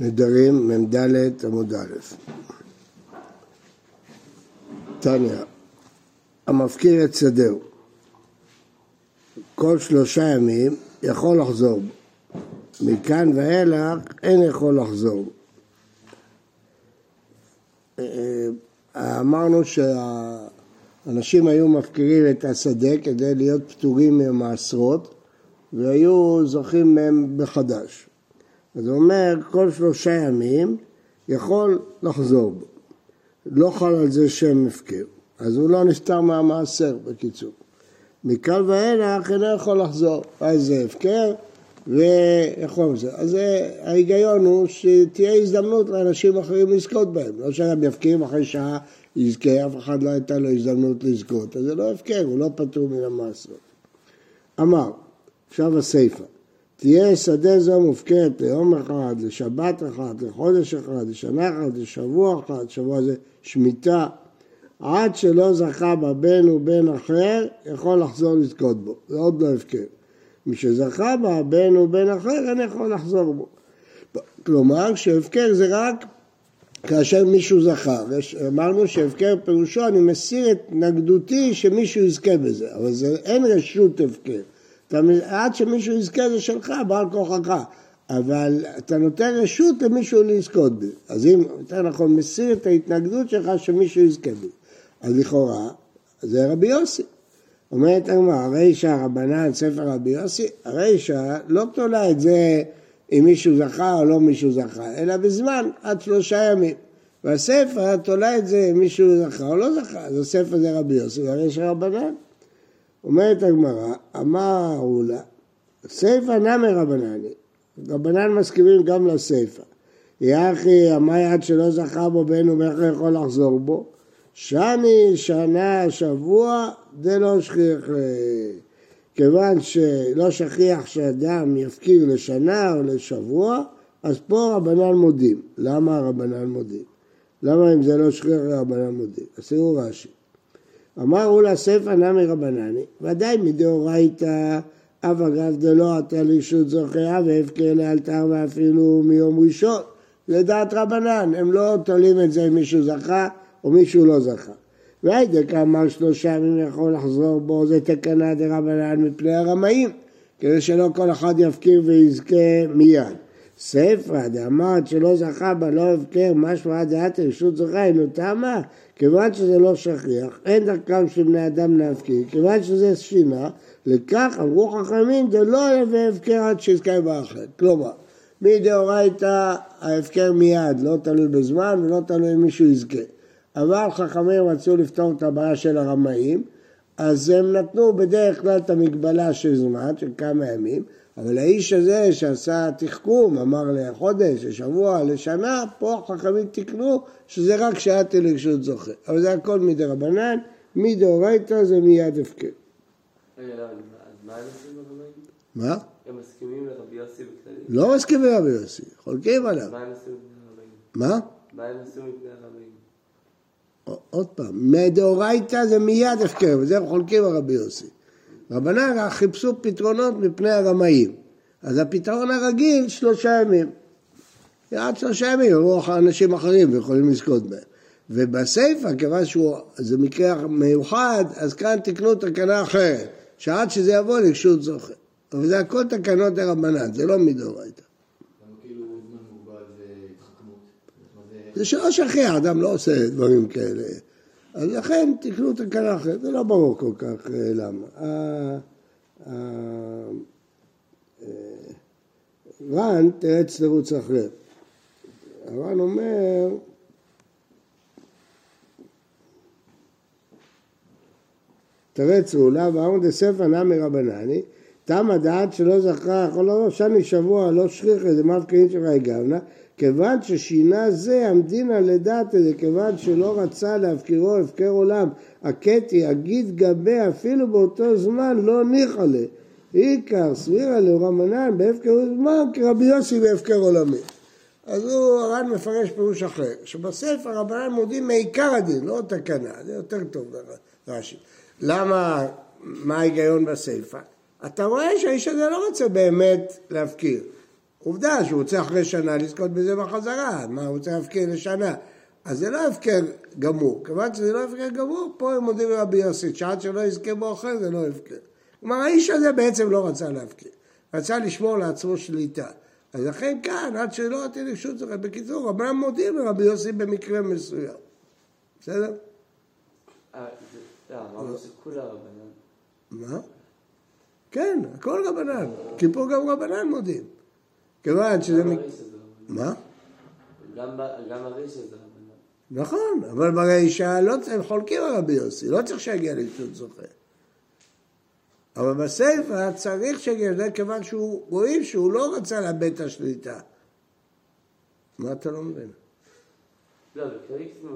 נדרים, מ"ד עמוד א'. תניא, המפקיר את שדהו, כל שלושה ימים יכול לחזור בו. מכאן ואילך אין יכול לחזור בו. אה, אמרנו שהאנשים היו מפקירים את השדה כדי להיות פטורים ממעשרות והיו זוכים מהם בחדש. אז הוא אומר, כל שלושה ימים יכול לחזור בו. לא חל על זה שם הפקר, אז הוא לא נפטר מהמעשר, בקיצור. מכאן ואילך אינו יכול לחזור, אז זה הפקר ויכול לזה. אז ההיגיון הוא שתהיה הזדמנות לאנשים אחרים לזכות בהם, לא שהם יפקירים אחרי שעה יזכה, אף אחד לא הייתה לו הזדמנות לזכות, אז זה לא הפקר, הוא לא פטור מן המעשר. אמר, עכשיו הסיפא תהיה שדה זו מופקרת ליום אחד, לשבת אחת, לחודש אחד, לשנה אחת, לשבוע אחד, שבוע זה שמיטה, עד שלא זכה בה בן ובן אחר, יכול לחזור לזכות בו, זה עוד לא הפקר. מי שזכה בה בן ובן אחר, אני יכול לחזור בו. כלומר, שהפקר זה רק כאשר מישהו זכה. אמרנו שהפקר פירושו, אני מסיר את התנגדותי שמישהו יזכה בזה, אבל זה, אין רשות הפקר. עד שמישהו יזכה זה שלך, בעל כוחך. אבל אתה נותן רשות למישהו לזכות בי. אז אם, יותר נכון, מסיר את ההתנגדות שלך שמישהו יזכה בי. אז לכאורה, זה רבי יוסי. אומרת הגמרא, הרי שהרבנן, ספר רבי יוסי, הרי שלא תולה את זה אם מישהו זכה או לא מישהו זכה, אלא בזמן, עד שלושה ימים. והספר תולה את זה אם מישהו זכה או לא זכה, אז הספר זה רבי יוסי, והרי שרבנן. אומרת הגמרא, אמר אהולה, סיפא נמי רבנני, רבנן מסכימים גם לסיפא. יחי המאי עד שלא זכה בו בן ומכר יכול לחזור בו, שני, שנה, שבוע, זה לא שכיח. כיוון שלא שכיח שאדם יפקיר לשנה או לשבוע, אז פה רבנן מודים. למה רבנן מודים? למה אם זה לא שכיח רבנן מודים? אז רש"י. אמרו לה ספא נמי רבנני, ודאי מדאורייתא אף אגב דלא עתה לישות זוכיה והפקר לאלתר ואפילו מיום ראשון. לדעת רבנן, הם לא תולים את זה אם מישהו זכה או מישהו לא זכה. והיידק אמר שלושה ימים יכול לחזור בו, זה תקנה דרבנן מפני הרמאים, כדי שלא כל אחד יפקיר ויזכה מיד. ספרא דאמרת שלא זכה בה לא הפקר משמע דעת רשות זוכה אינו טעמה כיוון שזה לא שכיח אין דרכם של בני אדם להפקיר כיוון שזה שינה לכך אמרו חכמים זה לא יהיה הפקר עד שיזכה באחר כלומר מדאורייתא ההפקר מיד לא תלוי בזמן ולא תלוי אם מישהו יזכה. אבל חכמים רצו לפתור את הבעיה של הרמאים אז הם נתנו בדרך כלל את המגבלה של זמן של כמה ימים אבל האיש הזה שעשה תחכום, אמר לחודש, לשבוע, לשנה, פה חכמים תיקנו שזה רק שעתי לרשות זוכה. אבל זה הכל מדי רבנן, מדאורייתא זה מיד הפקר. מה? הם מסכימים לרבי יוסי בכללי? לא מסכימים לרבי יוסי, חולקים עליו. מה הם עשו מפני הרבים? מה? מה הם עשו מפני הרבים? עוד פעם, מדאורייתא זה מיד הפקר, וזה הם חולקים על רבי יוסי. רבנן חיפשו פתרונות מפני הרמאים. אז הפתרון הרגיל, שלושה ימים. עד שלושה ימים, יבואו אנשים אחרים ויכולים לזכות בהם. ובסיפא, כיוון שזה מקרה מיוחד, אז כאן תקנו תקנה אחרת, שעד שזה יבוא לרשות זוכה. אבל זה הכל תקנות דרבנן, זה לא מדאורייתא. כאילו זה שלא שכיח, אדם לא עושה דברים כאלה. אז לכן תקנו תקנה אחרת, זה לא ברור כל כך אה, למה. רן תרץ תירוץ אחר. רן אומר תרץ רולה ואמר דספר נמי רבנני תם הדעת שלא זכה יכול לומר שני שבוע לא שכיח איזה מפקרין שלך הגבנה כיוון ששינה זה המדינה לדעת זה, כיוון שלא רצה להפקירו הפקר עולם, הקטי, אגיד גבי, אפילו באותו זמן לא ניחא לה. עיקר סבירה לרמנן בהפקר זמן כרבי יוסי בהפקר עולמי. אז הוא הר"ן מפרש פירוש אחר, שבספר רבנן מודים מעיקר הדין, לא תקנה, זה יותר טוב רש"י. למה, מה ההיגיון בספר? אתה רואה שהאיש הזה לא רוצה באמת להפקיר. עובדה שהוא רוצה אחרי שנה לזכות בזה בחזרה, מה הוא רוצה להפקיר לשנה? אז זה לא הפקר גמור, כיוון שזה לא הפקר גמור, פה הם מודים לרבי יוסי, שעד שלא יזכה בו אחר זה לא הפקר. כלומר האיש הזה בעצם לא רצה להפקיר, רצה לשמור לעצמו שליטה. אז לכן כאן, עד שלא עתיד לרשות זוכר, בקיצור, רבנם מודים לרבי יוסי במקרה מסוים. בסדר? אה, זה- לא, אמרנו שכולה רבנן. מה? כן, הכל רבנן. כיפור גם רבנן מודים. כיוון שזה... מה? גם הריש הזה. נכון, אבל ברישה לא צריך, חולקים על רבי יוסי, לא צריך שיגיע לרשות זוכה. אבל בסיפא צריך שיגיע, זה כיוון שהוא, רואים שהוא לא רצה לאבד את השליטה. מה אתה לא מבין? לא.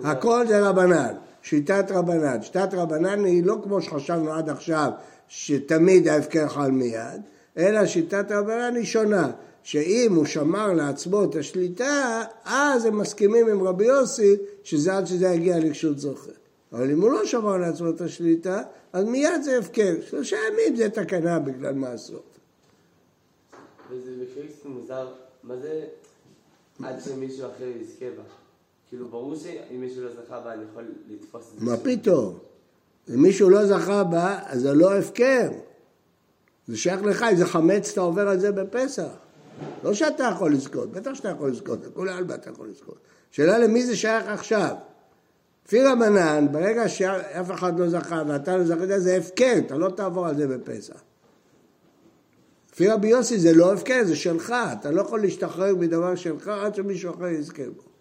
הכל זה רבנן, שיטת רבנן. שיטת רבנן היא לא כמו שחשבנו עד עכשיו, שתמיד ההפקר חל מיד, אלא שיטת רבנן היא שונה, שאם הוא שמר לעצמו את השליטה, אז הם מסכימים עם רבי יוסי שזה עד שזה יגיע לרשות זוכה. אבל אם הוא לא שמר לעצמו את השליטה, אז מיד זה הפקר. שלושה ימים זה תקנה בגלל מעשרות. וזה קצת מוזר, מה זה עד שמישהו אחר יזכה בה? כאילו, ברור שאם מישהו לא זכה בה, אני יכול לתפוס את זה. מה פתאום? אם מישהו לא זכה בה, אז זה לא הפקר. זה שייך לך, אם זה חמץ, אתה עובר על זה בפסח. לא שאתה יכול לזכות, בטח שאתה יכול לזכות, לכולי עלמא אתה יכול לזכות. שאלה למי זה שייך עכשיו? לפי רבנן, ברגע שאף אחד לא זכה ואתה לא זכית, זה הפקר, אתה לא תעבור על זה בפסח. לפי רבי יוסי זה לא הפקר, זה שלך, אתה לא יכול להשתחרר מדבר שלך עד שמישהו אחר יזכה בו.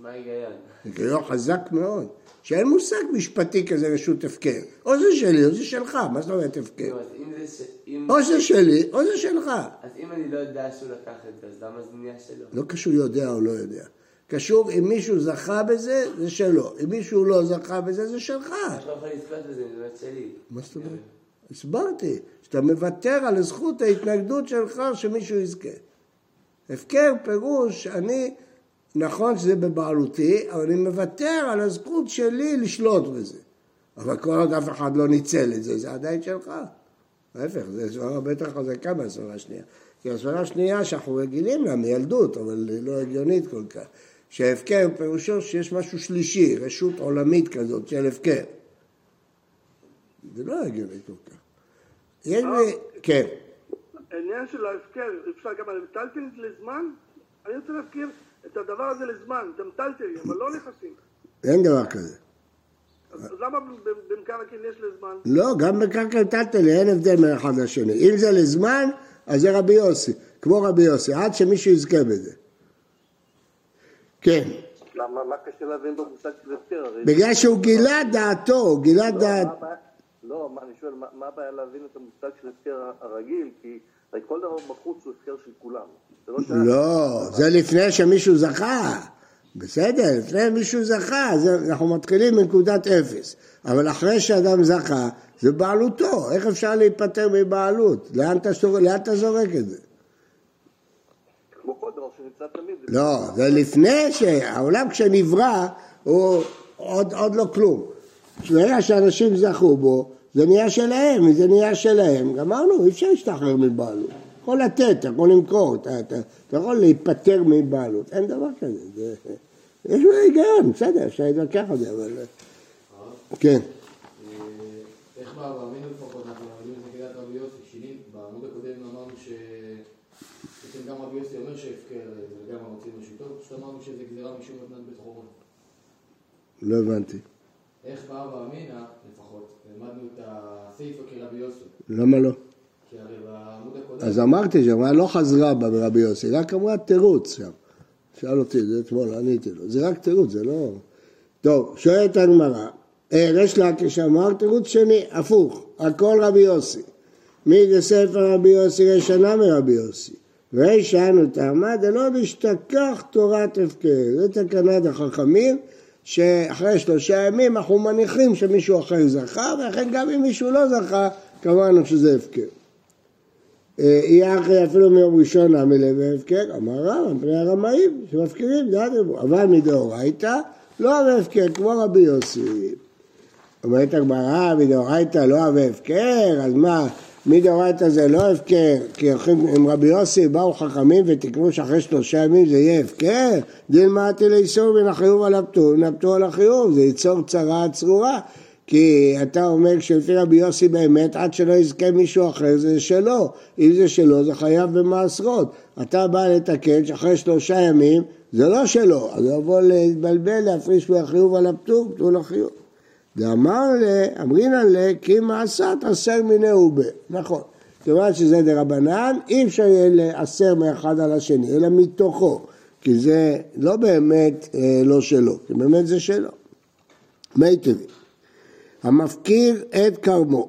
מה ההיגיון? זה כאילו חזק מאוד, שאין מושג משפטי כזה רשות הפקר. או זה שלי או זה שלך, מה זאת אומרת הפקר? אם- או זה שלי או זה שלך. אז אם אני לא יודע שהוא לקח את זה, אז למה זה נהיה שלו? לא קשור יודע או לא יודע. קשור אם מישהו זכה בזה, זה שלו. אם מישהו לא זכה בזה, זה שלך. איך לא יכול לזכות בזה, זה באמת שלי. מה זאת אומרת? הסברתי, שאתה מוותר על זכות ההתנגדות שלך שמישהו יזכה. הפקר פירוש, אני, נכון שזה בבעלותי, אבל אני מוותר על הזכות שלי לשלוט בזה. אבל כל עוד אף אחד לא ניצל את זה, זה עדיין שלך. ההפך, זו סברה הרבה יותר חזקה מהסברה השנייה. כי הסברה השנייה שאנחנו רגילים לה מילדות, אבל היא לא הגיונית כל כך. שהפקר פירושו שיש משהו שלישי, רשות עולמית כזאת של הפקר. זה לא הגיוני כל כך. יש לי... כן. העניין של ההפקר, אפשר גם על מטלטלין לזמן? אני רוצה להפקיר את הדבר הזה לזמן, את המטלטלין, אבל לא נכסים. אין דבר כזה. אז למה ב- במקרקעין יש לזמן? לא, גם בקרקע טלטלי אין הבדל בין אחד לשני. אם זה לזמן, אז זה רבי יוסי, כמו רבי יוסי, עד שמישהו יזכה בזה. כן, למה, מה קשה להבין במושג של? הרי... בגלל שהוא גילה דעתו, הוא גילה לא, דעת... לא, מה אני שואל, מה- הבעיה להבין את המושג של הפקר הרגיל? כי הרי כל דבר בחוץ הוא הפקר של כולם. זה לא שייך. לא, זה לפני שמישהו זכה. בסדר, לפני מישהו זכה, זה, אנחנו מתחילים מנקודת אפס. אבל אחרי שאדם זכה, זה בעלותו. איך אפשר להיפטר מבעלות? לאן אתה, שור... לאן אתה זורק את זה? כמו כל דבר שנמצא תמיד. לא, זה לפני שהעולם כשנברא, הוא עוד, עוד לא כלום. ברגע שאנשים זכו בו, זה נהיה שלהם, אם זה נהיה שלהם, גמרנו, אי אפשר להשתחרר מבעלות. יכול לתת, אתה יכול למכור, אתה, אתה, אתה יכול להיפטר מבעלות, אין דבר כזה. זה, יש לו היגיון, בסדר, אפשר להתווכח על זה, אבל... כן. איך בא באמינו לפחות, אנחנו לומדים את כדעת רבי יוסי, שינים, בעמוד הקודם אמרנו ש... בעצם גם רבי יוסי אומר שהפקר זה גם המוצאים רשותו, פשוט אמרנו שזה גזירה משום מתנת בית חורון. לא הבנתי. איך בא באמינה, לפחות, למדנו את הסיפא כרבי יוסי, למה לא? כי הרי בעמוד הקודם... אז אמרתי שהגמרא לא חזרה בה ברבי יוסי, רק אמרה תירוץ שם. שאל אותי, זה אתמול, עניתי לו. זה רק תירוץ, זה לא... טוב, שואלת הגמרא, אה, ריש לקיש אמר תירוץ שני, הפוך, הכל רבי יוסי. מי זה ספר רבי יוסי ראשונה מרבי יוסי. וישנו תעמד, דלא נשתכח תורת הפקר. זה תקנת החכמים, שאחרי שלושה ימים אנחנו מניחים שמישהו אחר זכה, ולכן גם אם מישהו לא זכה, קבענו שזה הפקר. יהיה אחרי אפילו מיום ראשון נמי לב והפקר, אמר רב, מפני הרמאים שמפקירים דעת רבו, אבל מדאורייתא לא אהבה הפקר, כמו רבי יוסי. אומרת הגמרא, מדאורייתא לא אהבה הפקר, אז מה, מדאורייתא זה לא הפקר, כי הולכים עם רבי יוסי באו חכמים ותקנו שאחרי שלושה ימים זה יהיה הפקר, דילמדתי לאיסור מן החיוב על הפטור, מן הפטור על החיוב, זה ייצור צרה צרורה. כי אתה אומר שלפי רבי יוסי באמת עד שלא יזכה מישהו אחר זה שלו, אם זה שלו זה חייב במעשרות. אתה בא לתקן שאחרי שלושה ימים זה לא שלו, אז הוא יבוא להתבלבל להפריש מהחיוב על הפטור, פטור לחיוב. ואמר לה, אמרינן לה, כי מעשת עשר מיני ובה. נכון. כיוון שזה דה רבנן, אי אפשר יהיה לעשר מאחד על השני, אלא מתוכו. כי זה לא באמת אה, לא שלו, כי באמת זה שלו. מי טבעי. המפקיר את כרמו,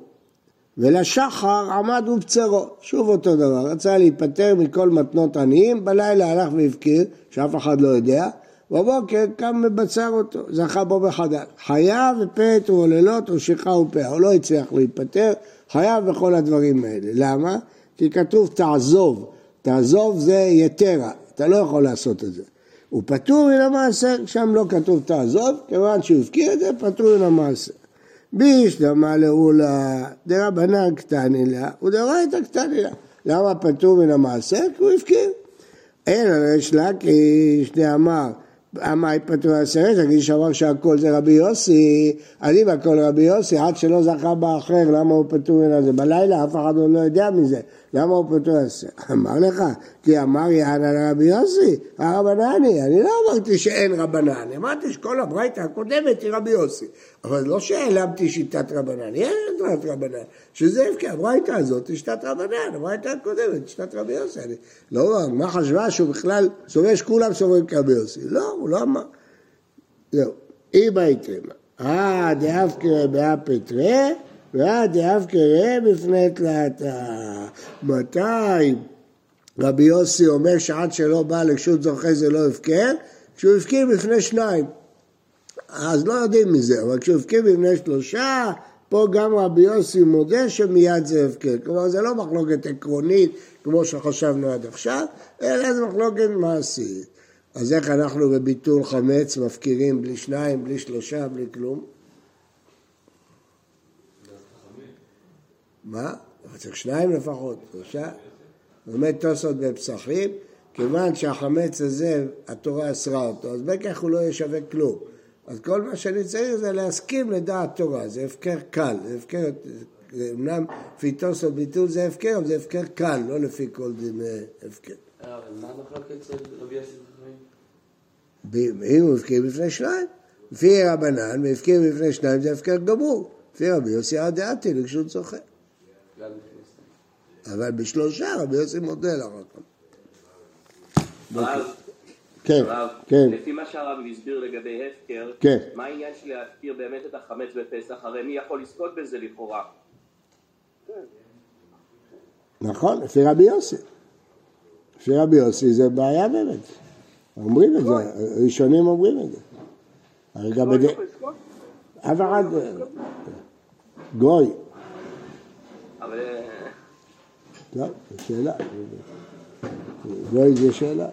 ולשחר עמד ובצרו, שוב אותו דבר, רצה להיפטר מכל מתנות עניים, בלילה הלך והפקיר, שאף אחד לא יודע, בבוקר קם ובצר אותו, זכה בו בחדל. חייב ופת ועוללות ושכחה ופאה, הוא לא הצליח להיפטר, חייב בכל הדברים האלה. למה? כי כתוב תעזוב, תעזוב זה יתרה, אתה לא יכול לעשות את זה. הוא פטור מן המעשר, שם לא כתוב תעזוב, כיוון שהוא הפקיר את זה, פטור מן המעשר. בישלמה לעולה דרבנן קטני לה ודאורייתא קטני לה. למה פטור מן המעשר? כי הוא הפקיר. אין ריש לקיש דאמר אמר פטור עשרת, תגיד שאמר שהכל זה רבי יוסי, אז אם הכל רבי יוסי, עד שלא זכה באחר, למה הוא פטור מן זה? בלילה אף אחד לא יודע מזה, למה הוא פטור? עשרת? אמר לך, כי אמר יענה לרבי יוסי, הרבנני, אני לא אמרתי שאין רבנן, אמרתי שכל הברייתא הקודמת היא רבי יוסי, אבל לא שהעלמתי שיטת רבנן, יש שיטת רבנן, שזה הבקע, הברייתא הזאת היא שיטת רבנן, הברייתא הקודמת, שיטת רבי יוסי, אני לא, מה חשבה שהוא בכלל סובר שכולם סוברים כרבי יוסי, לא, הוא לא אמר. זהו, אם הייתם, אה דאבקרא באפתרא, ואה דאבקרא בפני תלתה. מתי רבי יוסי אומר שעד שלא בא לרשות זוכה זה לא הפקר? כשהוא הפקיר בפני שניים. אז לא יודעים מזה, אבל כשהוא הפקיר בפני שלושה, פה גם רבי יוסי מודה שמיד זה הפקר. כלומר, זה לא מחלוקת עקרונית כמו שחשבנו עד עכשיו, אלא זה מחלוקת מעשית. אז איך אנחנו בביטול חמץ מפקירים בלי שניים, בלי שלושה, בלי כלום? מה? צריך שניים לפחות, שלושה? לומד תוספות בפסחים, כיוון שהחמץ הזה, התורה אסרה אותו, אז בכך הוא לא יהיה שווה כלום. אז כל מה שאני צריך זה להסכים לדעת תורה, זה הפקר קל, זה הפקר, אמנם לפי תוספות ביטול זה הפקר, אבל זה הפקר קל, לא לפי כל דין אה, הפקר. אה, אבל מה המחלוקת של רבי יוסי? אם הוא הפקיר בפני שניים, לפי רבנן, והפקיר בפני שניים זה הפקר גמור. לפי רבי יוסי עד דעתי זוכה. גם לפני סתם. אבל בשלושה רבי יוסי מודה לך. הרב, כן, הרב, כן, לפי מה שהרב הסביר לגבי הפקר, כן. מה העניין של להפקיר באמת את החמץ בפסח? הרי מי יכול לזכות בזה לכאורה? נכון, לפי רבי יוסי. לפי רבי יוסי זה בעיה באמת. אומרים את זה, ראשונים אומרים את זה. הרי גם בד... יכול לזכות? אף אחד... גוי. אבל אה, לא, זו שאלה. גוי זה שאלה.